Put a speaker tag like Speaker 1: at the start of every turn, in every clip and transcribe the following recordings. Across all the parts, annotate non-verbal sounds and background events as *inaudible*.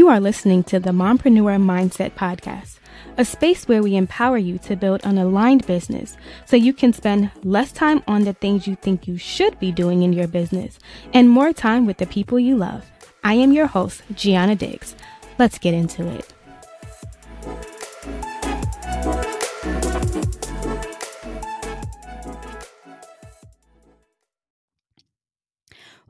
Speaker 1: You are listening to the Mompreneur Mindset Podcast, a space where we empower you to build an aligned business so you can spend less time on the things you think you should be doing in your business and more time with the people you love. I am your host, Gianna Diggs. Let's get into it.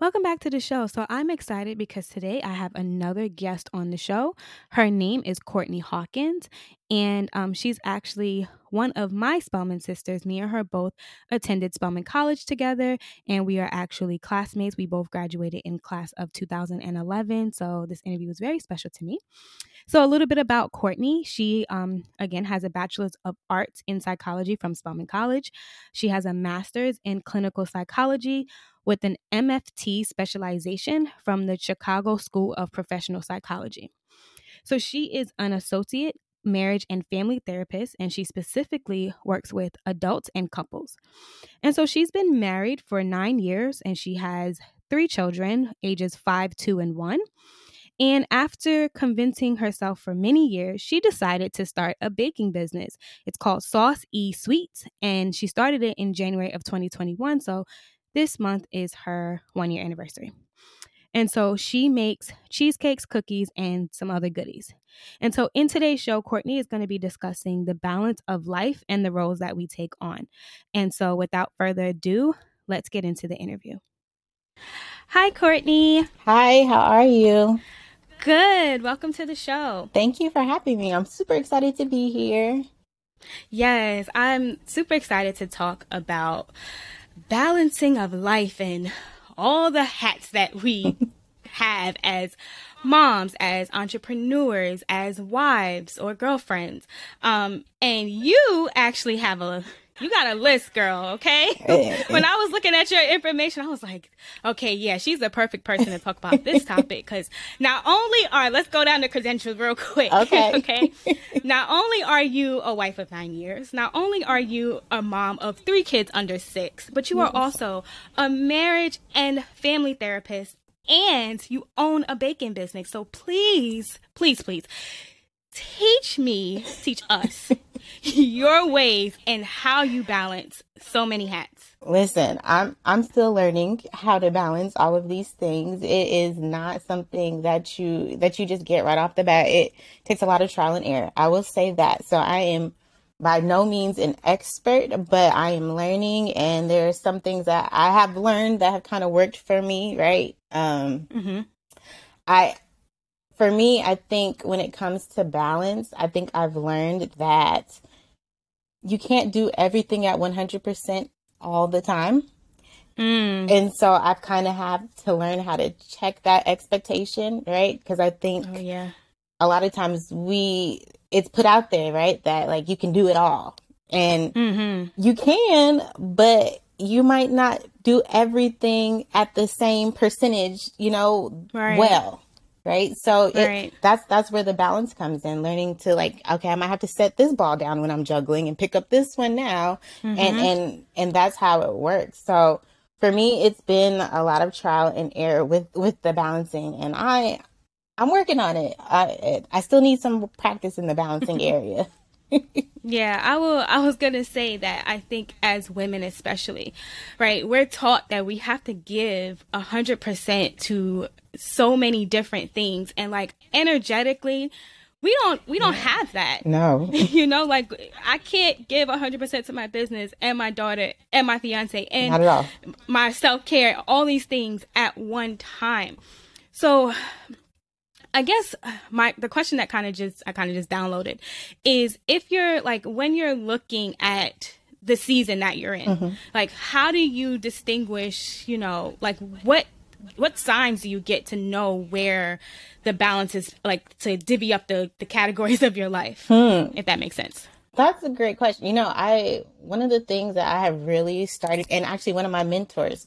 Speaker 1: Welcome back to the show. So, I'm excited because today I have another guest on the show. Her name is Courtni Hawkins, and um, she's actually one of my Spelman sisters. Me and her both attended Spelman College together, and we are actually classmates. We both graduated in class of 2011. So, this interview was very special to me. So, a little bit about Courtni. She, um, again, has a bachelor's of arts in psychology from Spelman College. She has a master's in clinical psychology with an MFT specialization from the Chicago School of Professional Psychology. So she is an associate marriage and family therapist, and she specifically works with adults and couples. And so she's been married for nine years and she has three children, ages five, two, and one. And after convincing herself for many years, she decided to start a baking business. It's called Sauce E Sweets, and she started it in January of 2021. So this month is her one year anniversary. And so she makes cheesecakes, cookies, and some other goodies. And so in today's show, Courtni is going to be discussing the balance of life and the roles that we take on. And so without further ado, let's get into the interview. Hi, Courtni.
Speaker 2: Hi, how are you?
Speaker 1: Good. Welcome to the show.
Speaker 2: Thank you for having me. I'm super excited to be here.
Speaker 1: Yes, I'm super excited to talk about balancing of life and all the hats that we *laughs* have as moms, as entrepreneurs, as wives or girlfriends. Um, and you actually have a you got a list, girl, okay? *laughs* when I was looking at your information, I was like, okay, yeah, she's the perfect person to talk about *laughs* this topic because not only are, let's go down the credentials real quick. *laughs*
Speaker 2: Okay.
Speaker 1: okay. Not only are you a wife of nine years, not only are you a mom of three kids under six, but you are also a marriage and family therapist and you own a baking business. So please, please, please teach me, teach us *laughs* your ways and how you balance so many hats.
Speaker 2: Listen, I'm I'm still learning how to balance all of these things. It is not something that you that you just get right off the bat. It takes a lot of trial and error. I will say that. So I am by no means an expert, but I am learning and there are some things that I have learned that have kind of worked for me, right? Um mm-hmm. I for me, I think when it comes to balance, I think I've learned that you can't do everything at 100% all the time. Mm. And so I've kind of have to learn how to check that expectation, right? Because I think
Speaker 1: oh, yeah.
Speaker 2: a lot of times we, it's put out there, right? That like you can do it all. And mm-hmm. you can, but you might not do everything at the same percentage, you know, right. well right so it, right. that's that's where the balance comes in learning to like okay i might have to set this ball down when i'm juggling and pick up this one now mm-hmm. and and and that's how it works so for me it's been a lot of trial and error with with the balancing and i i'm working on it i i still need some practice in the balancing *laughs* area *laughs*
Speaker 1: yeah, I will I was going to say that I think as women especially, right? We're taught that we have to give a 100% to so many different things and like energetically we don't we don't have that.
Speaker 2: No. *laughs*
Speaker 1: You know like i can't give 100% to my business and my daughter and my fiance and my self-care all these things at one time. So I guess my the question that kind of just I kind of just downloaded is if you're like when you're looking at the season that you're in, mm-hmm. like how do you distinguish, you know, like what what signs do you get to know where the balance is like to divvy up the the categories *laughs* of your life, hmm. if that makes sense?
Speaker 2: That's a great question. You know, I one of the things that I have really started, and actually one of my mentors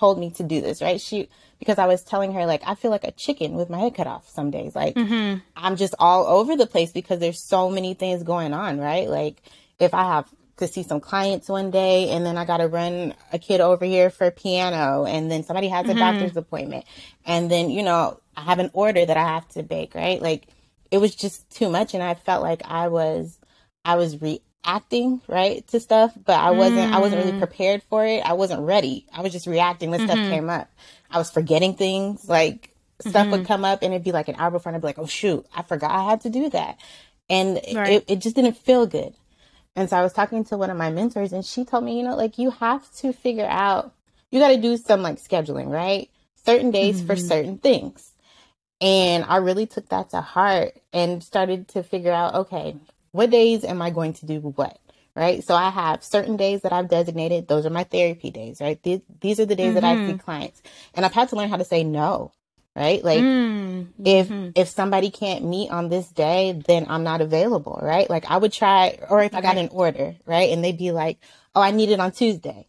Speaker 2: told me to do this. Right, she because I was telling her like I feel like a chicken with my head cut off some days. Like mm-hmm. I'm just all over the place because there's so many things going on, right? Like if I have to see some clients one day and then I got to run a kid over here for piano and then somebody has a mm-hmm. doctor's appointment and then you know I have an order that I have to bake, right? Like it was just too much and I felt like I was I was reacting, right, to stuff, but I wasn't mm. I wasn't really mm. prepared for it. I wasn't ready. I was just reacting when mm-hmm. stuff came up. I was forgetting things, like stuff mm-hmm. would come up and it'd be like an hour before and I'd be like, Oh shoot, I forgot I had to do that. And right. it, it just didn't feel good. And so I was talking to one of my mentors and she told me, you know, like you have to figure out you gotta do some like scheduling, right? Certain days mm-hmm. for certain things and I really took that to heart and started to figure out okay, what days am I going to do what? Right. So I have certain days that I've designated. Those are my therapy days, right? These, these are the days mm-hmm. that I see mm-hmm. clients. And I've had to learn how to say no. Right. Like mm-hmm. if if somebody can't meet on this day, then I'm not available. Right. Like I would try or if I got an order, right? And they'd be like, Oh, I need it on Tuesday.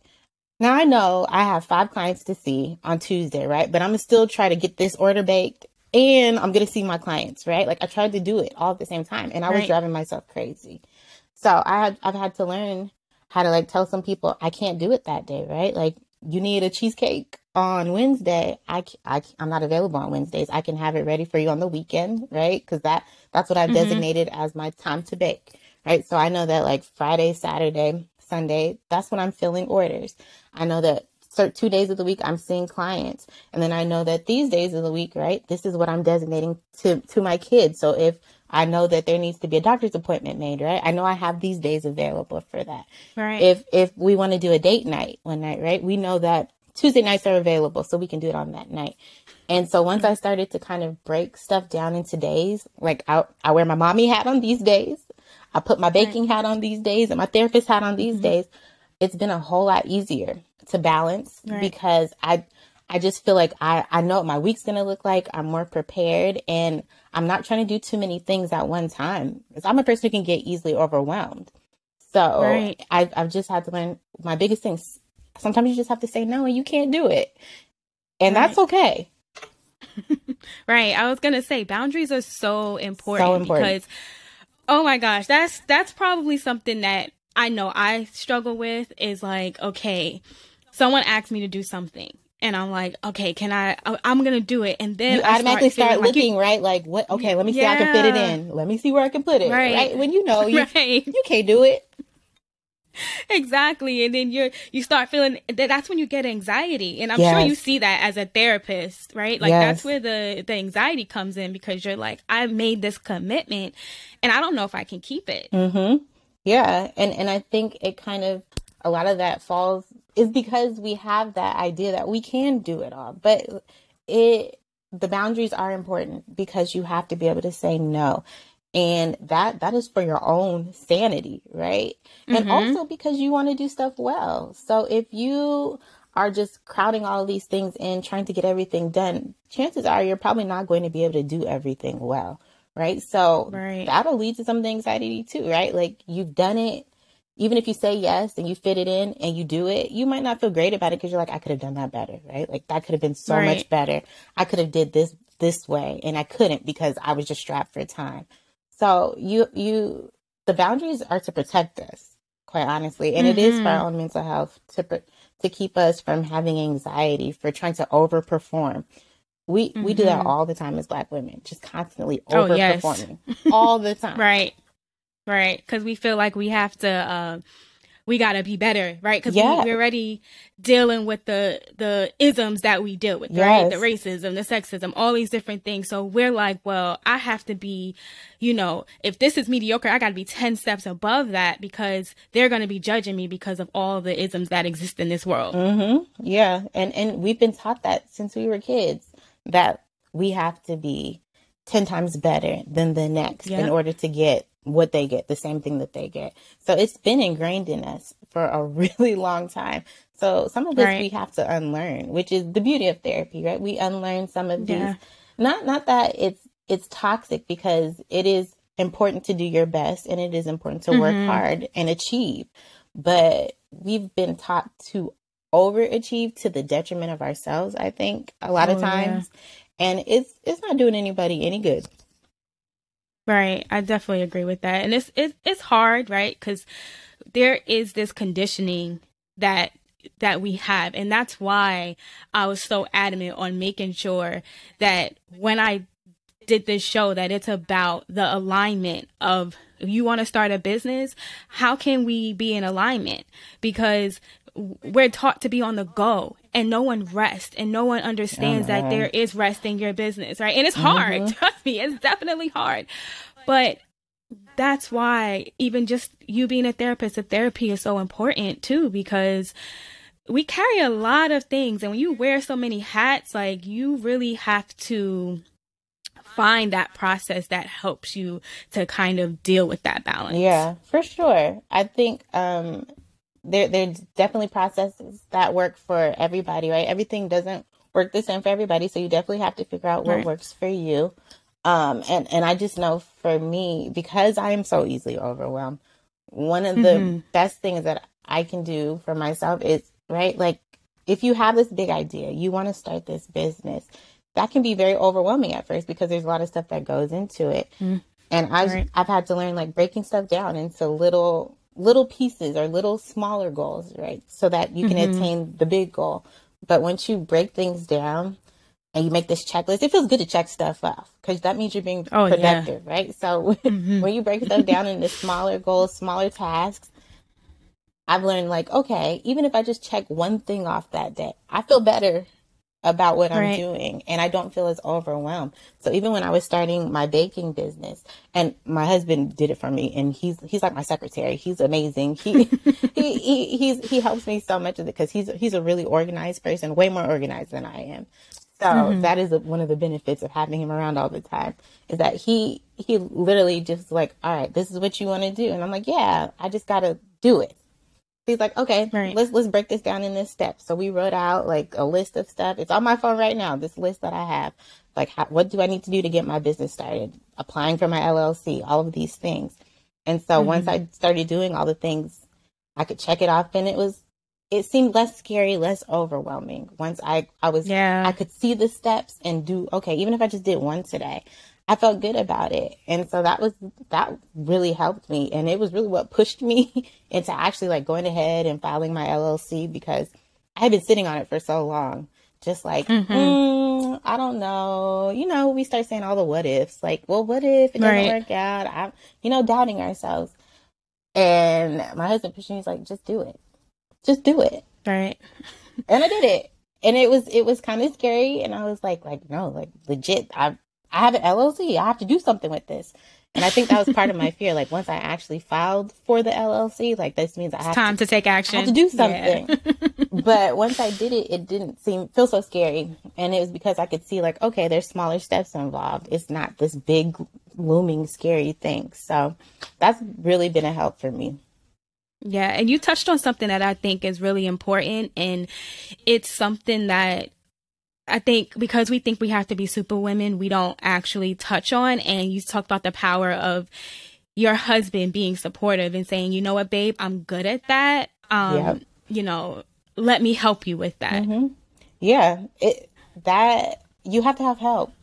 Speaker 2: Now I know I have five clients to see on Tuesday, right? But I'm gonna still try to get this order baked and I'm going to see my clients, right? Like I tried to do it all at the same time and I was driving myself crazy. So I had, I've had to learn how to like tell some people I can't do it that day, right? Like you need a cheesecake on Wednesday. I, I, I'm not available on Wednesdays. I can have it ready for you on the weekend, right? Cause that, that's what I've mm-hmm. designated as my time to bake, right? So I know that like Friday, Saturday, Sunday, that's when I'm filling orders. I know that certain two days of the week I'm seeing clients. And then I know that these days of the week, right, this is what I'm designating to, to my kids. So if I know that there needs to be a doctor's appointment made, right? I know I have these days available for that. Right. If if we want to do a date night one night, right? We know that Tuesday nights are available, so we can do it on that night. And so once I started to kind of break stuff down into days, like I, I wear my mommy hat on these days, I put my baking right. hat on these days, and my therapist hat on these mm-hmm. days. It's been a whole lot easier to balance right. because I I just feel like I, I know what my week's gonna look like. I'm more prepared and I'm not trying to do too many things at one time. Because I'm a person who can get easily overwhelmed. So right. I I've just had to learn my biggest things. Sometimes you just have to say no and you can't do it. And right. that's okay. *laughs*
Speaker 1: right. I was gonna say boundaries are so important, so important because oh my gosh, that's that's probably something that I know I struggle with is like, okay, someone asked me to do something and I'm like, okay, can I? I'm gonna do it, and then
Speaker 2: you automatically start, start looking like, right, like what? Okay, let me see. Yeah. I can fit it in. Let me see where I can put it. Right, right? when you know *laughs* you right. you can't do it.
Speaker 1: Exactly, and then you're you start feeling that. That's when you get anxiety, and I'm yes. sure you see that as a therapist, right? Like yes. that's where the the anxiety comes in because you're like, I made this commitment, and I don't know if I can keep it.
Speaker 2: Mm-hmm. Yeah, and and I think it kind of a lot of that falls is because we have that idea that we can do it all. But it the boundaries are important because you have to be able to say no. And that that is for your own sanity, right? Mm-hmm. And also because you want to do stuff well. So if you are just crowding all these things in trying to get everything done, chances are you're probably not going to be able to do everything well, right? So right. that'll lead to some anxiety too, right? Like you've done it even if you say yes and you fit it in and you do it, you might not feel great about it because you're like, I could have done that better, right? Like that could have been so right. much better. I could have did this this way and I couldn't because I was just strapped for time. So you you the boundaries are to protect us, quite honestly, and mm-hmm. it is for our mm-hmm. own mental health to to keep us from having anxiety for trying to overperform. We mm-hmm. we do that mm-hmm. all the time as Black women, just constantly overperforming oh, yes. *laughs* all the time.
Speaker 1: right right? Because we feel like we have to, uh, we gotta be better, right? Because yeah. we, are already dealing with the the isms that we deal with, yes. right? The racism, the sexism, all these different things. So we're like, well, I have to be, you know, if this is mediocre, I gotta be ten steps above that because they're gonna be judging me because of all the isms that exist in this world.
Speaker 2: Mm-hmm. Yeah, and and we've been taught that since we were kids that we have to be 10 times better than the next yep. in order to get what they get, the same thing that they get. So it's been ingrained in us for a *laughs* really long time. So some of this right. we have to unlearn, which is the beauty of therapy, right? We unlearn some of yeah. these. Not not that it's it's toxic because it is important to do your best and it is important to mm-hmm. work hard and achieve. But we've been taught to overachieve to the detriment of ourselves, I think, a lot oh, of times. Yeah. And it's it's not doing anybody any good.
Speaker 1: Right. I definitely agree with that. And it's it, it's hard, right? Cuz there is this conditioning that that we have. And that's why I was so adamant on making sure that when I did this show that it's about the alignment of you want to start a business, how can we be in alignment? Because we're taught to be on the go and no one rests and no one understands that there is rest in your business, right? And it's hard. Mm-hmm. *laughs* Trust me, it's definitely hard. But that's why even just you being a therapist, the therapy is so important too, because we carry a lot of things. And when you wear so many hats, like you really have to find that process that helps you to kind of deal with that balance.
Speaker 2: Yeah, for sure. I think um there there's definitely processes that work for everybody, right? Everything doesn't work the same for everybody, so you definitely have to figure out what right. works for you. Um, and and I just know for me because I am so easily overwhelmed. One of the mm-hmm. best things that I can do for myself is right, like if you have this big idea, you want to start this business, that can be very overwhelming at first because there's a lot of stuff that goes into it. Mm. And I've right. I've had to learn like breaking stuff down into little little pieces or little smaller goals, right? So that you can mm-hmm. attain the big goal. But once you break things down and you make this checklist, it feels good to check stuff off because that means you're being oh, productive, yeah. right? So *laughs* mm-hmm. when you break stuff down into smaller goals, smaller tasks, I've learned like, okay, even if I just check one thing off that day, I feel better about what right. I'm doing and I don't feel as overwhelmed. So even when I was starting my baking business and my husband did it for me and he's he's like my secretary. He's amazing. He *laughs* he, he he's he helps me so much with it cuz he's he's a really organized person, way more organized than I am. So mm-hmm. that is a, one of the benefits of having him around all the time is that he he literally just like, "All right, this is what you want to do." And I'm like, "Yeah, I just got to do it." He's like, okay, right. let's let's break this down in this step. So we wrote out like a list of stuff. It's on my phone right now. This list that I have, like, how, what do I need to do to get my business started? Applying for my LLC, all of these things. And so mm-hmm. once I started doing all the things, I could check it off, and it was it seemed less scary, less overwhelming. Once I I was yeah I could see the steps and do okay. Even if I just did one today, I felt good about it. And so that was, that really helped me. And it was really what pushed me *laughs* into actually like going ahead and filing my LLC because I had been sitting on it for so long. Just like, mm-hmm. mm, I don't know. You know, we start saying all the what ifs. Like, well, what if it doesn't right. work out? I'm, you know, doubting ourselves. And my husband pushed me. He's like, just do it. Just do it.
Speaker 1: Right.
Speaker 2: and I did it. And it was, it was kind of scary. And I was like, like, no, like legit. I I have an LLC. I have to do something with this. And I think that was part of my *laughs* fear. Like once I actually filed for the LLC, like this means I have
Speaker 1: time to, to, take action.
Speaker 2: I have to do something. Yeah. *laughs* but once I did it, it didn't seem feel so scary. And it was because I could see like, okay, there's smaller steps involved. It's not this big looming scary thing. So that's really been a help for me.
Speaker 1: Yeah, and you touched on something that I think is really important and it's something that I think because we think we have to be super women, we don't actually touch on. And you talk about the power of your husband being supportive and saying, you know what, babe, I'm good at that. Um, yep. you know, let me help you with that.
Speaker 2: Mm-hmm. Yeah, it, that you have to have help.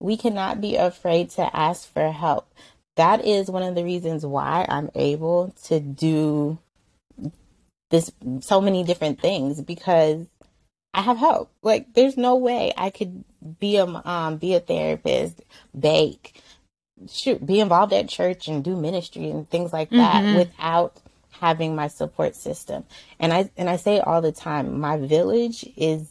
Speaker 2: We cannot be afraid to ask for help. That is one of the reasons why I'm able to do this so many different things because I have help. Like there's no way I could be a um be a therapist, bake, shoot, be involved at church and do ministry and things like that mm-hmm. without having my support system. And I and I say all the time, my village is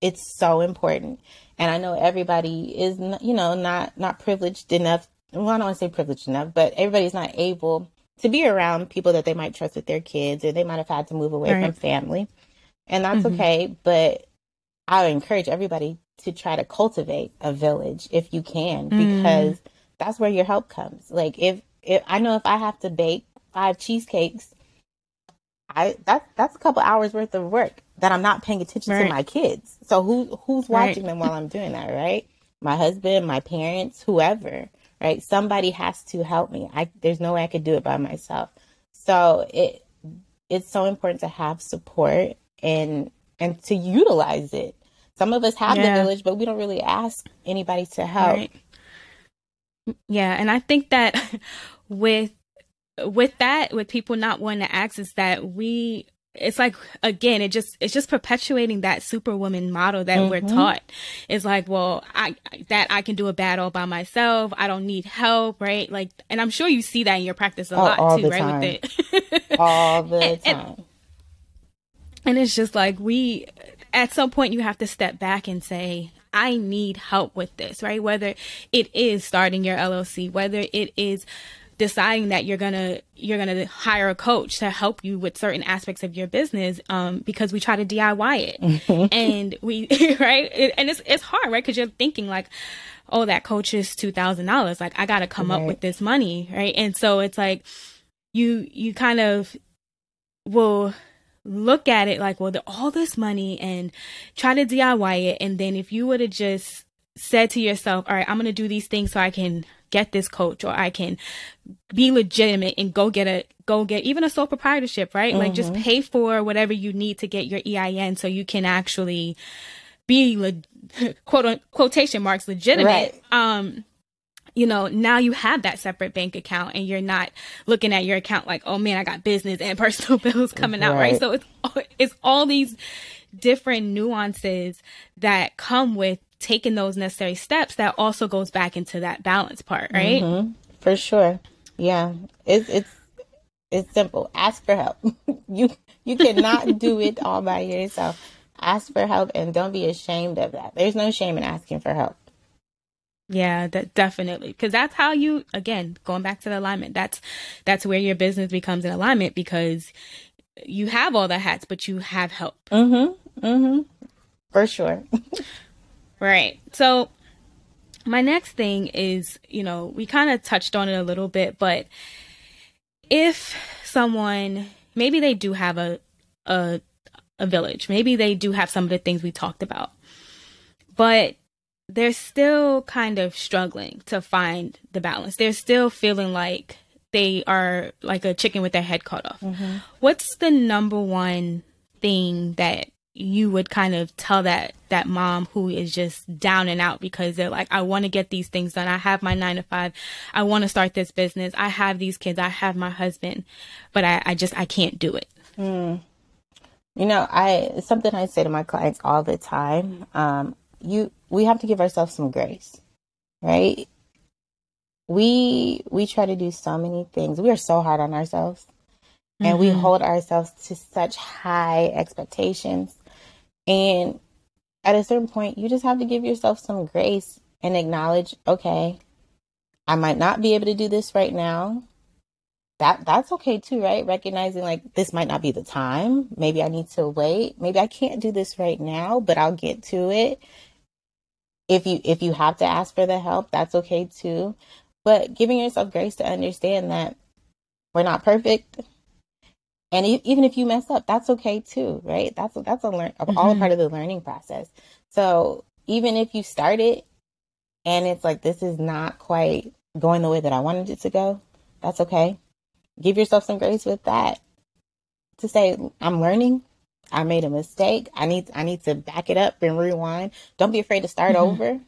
Speaker 2: it's so important. And I know everybody is you know not not privileged enough. Well, I don't want to say privileged enough, but everybody's not able to be around people that they might trust with their kids or they might have had to move away right. from family and that's mm-hmm. okay. But I would encourage everybody to try to cultivate a village if you can, mm. because mm. that's where your help comes. Like if, if I know if I have to bake five cheesecakes, I that that's a couple hours worth of work that I'm not paying attention right. to my kids. So who who's watching right. them while I'm doing that, right? My husband, my parents, whoever, right? Somebody has to help me. I there's no way I could do it by myself. So it it's so important to have support and and to utilize it. Some of us have yeah. the village, but we don't really ask anybody to help. Right.
Speaker 1: Yeah, and I think that *laughs* with with that, with people not wanting to is that we it's like again it just it's just perpetuating that superwoman model that mm-hmm. we're taught it's like well i that i can do a battle by myself i don't need help right like and i'm sure you see that in your practice a oh, lot too right time. with
Speaker 2: it *laughs* all the and, time
Speaker 1: and, and it's just like we at some point you have to step back and say i need help with this right? Whether it is starting your llc whether it is deciding that you're gonna you're gonna hire a coach to help you with certain aspects of your business um, because we try to DIY it. Mm-hmm. *laughs* and we *laughs* right? It, and it's it's hard right? Because you're thinking like oh that coach is two thousand dollars. Like I gotta come right. up with this money right? And so it's like you you kind of will look at it like well all this money and try to DIY it and then if you would have just said to yourself all right I'm gonna do these things so I can get this coach or I can be legitimate and go get a go get even a sole proprietorship, right? Mm-hmm. Like just mm-hmm. pay for whatever you need to get your EIN so you can actually be le- *laughs* quote on quotation marks legitimate. Right. Um you know, now you have that separate bank account and you're not looking at your account like, oh man, I got business and *laughs* personal bills coming right. out, right? So it's it's all these different nuances that come with taking those necessary steps that also goes back into that balance part, right? Mm-hmm.
Speaker 2: For sure. Yeah. It's it's it's simple. Ask for help. *laughs* you you cannot *laughs* do it all by yourself. Ask for help and don't be ashamed of that. There's no shame in asking for help.
Speaker 1: Yeah, that definitely. Cuz that's how you again, going back to the alignment. That's that's where your business becomes in alignment because you have all the hats but you have help.
Speaker 2: Mhm. Mhm. For sure. *laughs*
Speaker 1: Right. So my next thing is, you know, we kind of touched on it a little bit, but if someone maybe they do have a a a village, maybe they do have some of the things we talked about. But they're still kind of struggling to find the balance. They're still feeling like they are like a chicken with their head cut off. Mm-hmm. What's the number one thing that you would kind of tell that that mom who is just down and out because they're like i want to get these things done i have my nine to five i want to start this business i have these kids i have my husband but i, I just i can't do it
Speaker 2: mm. you know i something i say to my clients all the time um, you we have to give ourselves some grace right we we try to do so many things we are so hard on ourselves and mm-hmm. we hold ourselves to such high expectations and at a certain point, you just have to give yourself some grace and acknowledge, okay, I might not be able to do this right now. That that's okay too, right? Recognizing like this might not be the time. Maybe I need to wait. Maybe I can't do this right now, but I'll get to it. If you if you have to ask for the help, that's okay too. But giving yourself grace to understand that we're not perfect. And even if you mess up that's okay too right? That's that's a learn mm-hmm. all a part of the learning process. So even if you start it and it's like this is not quite going the way that i wanted it to go that's okay. Give yourself some grace with that to say i'm learning i made a mistake i need i need to back it up and rewind don't be afraid to start mm-hmm. over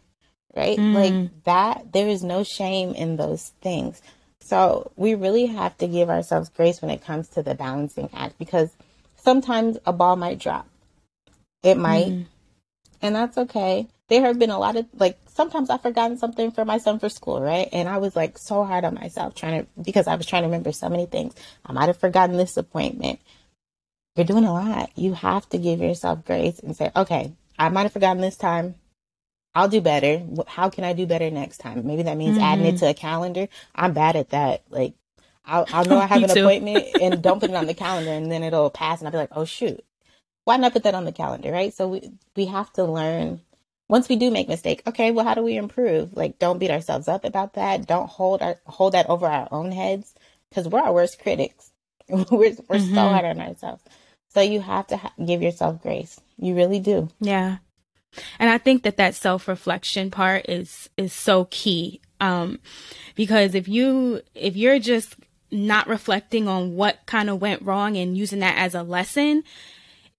Speaker 2: right mm-hmm. like that there is no shame in those things so we really have to give ourselves grace when it comes to the balancing act because sometimes a ball might drop. It might. Mm. And that's okay. There have been a lot of like sometimes I've forgotten something for my son for school, right? And I was like so hard on myself trying to because I was trying to remember so many things. I might have forgotten this appointment. You're doing a lot. You have to give yourself grace and say, okay, I might have forgotten this time. I'll do better. How can I do better next time? Maybe that means mm-hmm. adding it mm-hmm. to a calendar. I'm bad at that. Like, I'll, I'll know *laughs* I have an too. appointment and don't put it on the calendar, and then it'll pass, and I'll be like, oh shoot, why not put that on the calendar, right? So we we have to learn. Once we do make mistake, okay, well, how do we improve? Like, don't beat ourselves up about that. Don't hold our hold that over our own heads because we're our worst critics. *laughs* we're we're mm-hmm. so hard on ourselves. So you have to ha- give yourself grace. You really do.
Speaker 1: Yeah. And I think that that self-reflection part is is so key. Um because if you if you're just not reflecting on what kind of went wrong and using that as a lesson,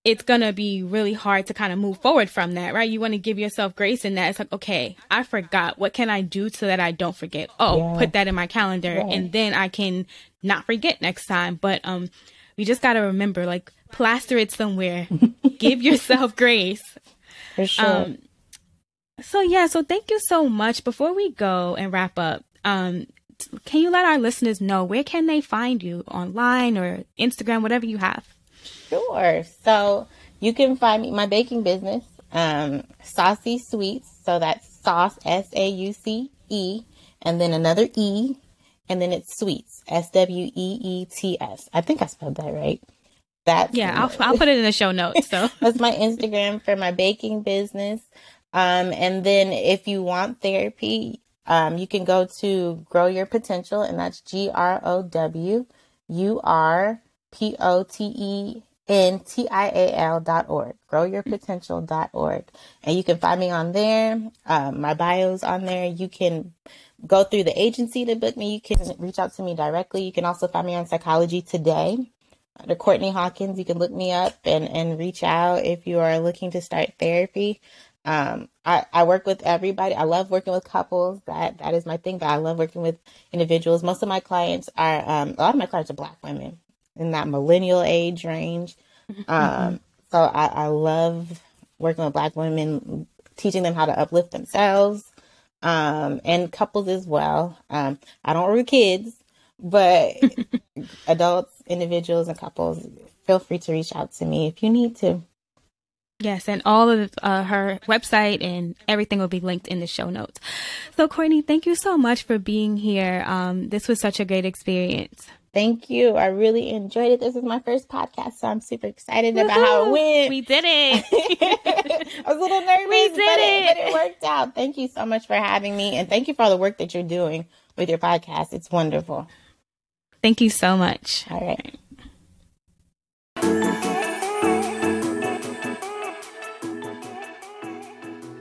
Speaker 1: it's going to be really hard to kind of move forward from that, right? You want to give yourself grace in that. It's like, okay, I forgot. What can I do so that I don't forget? Oh, yeah. put that in my calendar and then I can not forget next time. But um we just got to remember like plaster it somewhere. *laughs* Give yourself grace.
Speaker 2: For sure. Um,
Speaker 1: so yeah, so thank you so much. Before we go and wrap up, um, can you let our listeners know where can they find you online or Instagram, whatever you have?
Speaker 2: Sure. So you can find me my baking business, um, Saucy Sweets. So that's sauce S A U C E, and then another E, and then it's Sweets S W E E T S. I think I spelled that right.
Speaker 1: That's yeah. I'll I'll put it in the show notes. So *laughs*
Speaker 2: that's my Instagram for my baking business. Um, and then if you want therapy, um, you can go to Grow Your Potential, and that's G R O W U R P O T E N T I A L dot org, growyourpotential dot org. And you can find me on there. Um, my bio's on there. You can go through the agency to book me. You can reach out to me directly. You can also find me on Psychology Today. The Courtni Hawkins, you can look me up and, and reach out if you are looking to start therapy. Um, I, I work with everybody. I love working with couples. That that is my thing. But I love working with individuals. Most of my clients are um, a lot of my clients are Black women in that millennial age range. *laughs* Um, so I, I love working with Black women, teaching them how to uplift themselves, um, and couples as well. Um, I don't work with kids, but *laughs* adults, individuals, and couples, feel free to reach out to me if you need to.
Speaker 1: Yes, and all of uh, her website and everything will be linked in the show notes. So, Courtni, thank you so much for being here. Um, this was such a great experience.
Speaker 2: Thank you. I really enjoyed it. This is my first podcast, so I'm super excited Woo-hoo! about how it went.
Speaker 1: We did it. *laughs*
Speaker 2: I was a little nervous, we did but, it. It, but it worked out. Thank you so much for having me, and thank you for all the work that you're doing with your podcast. It's wonderful.
Speaker 1: Thank you so much.
Speaker 2: All right.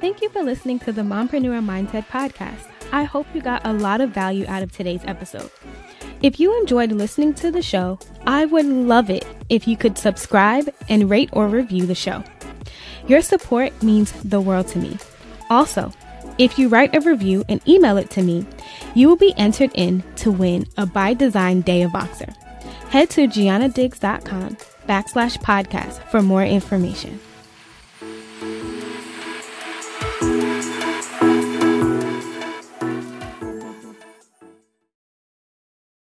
Speaker 1: Thank you for listening to the Mompreneur Mindset podcast. I hope you got a lot of value out of today's episode. If you enjoyed listening to the show, I would love it if you could subscribe and rate or review the show. Your support means the world to me. Also, if you write a review and email it to me, you will be entered in to win a by design day of Voxer. Head to giannadiggs.com backslash podcast for more information.